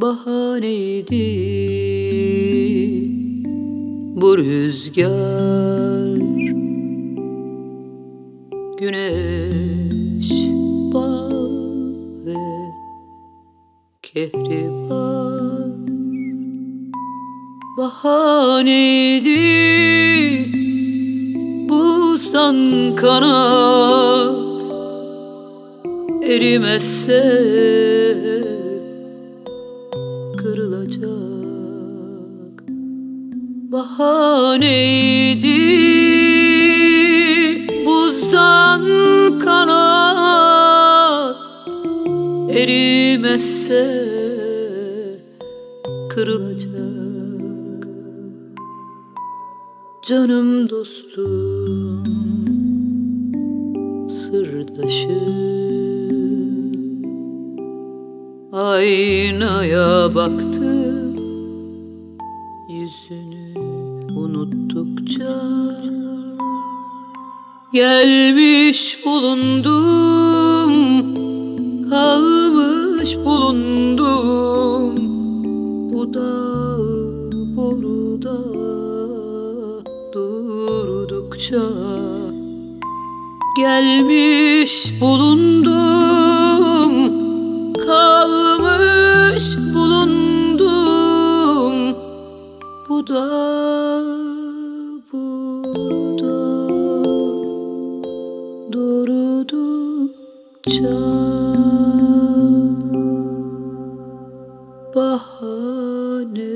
bahaneydi. Bu rüzgar Güneş, bal ve kehribar Bahaneydi. Buzdan kanat Erimezse Bahaneydi. Buzdan kanat Erimezse kırılacak. Canım dostum sırdaşım Aynaya baktım yüzünü unuttukça Gelmiş bulundum kalmış bulundum. Bu dağ boruda durdukça Gelmiş bulundum burada burada durdukça bahane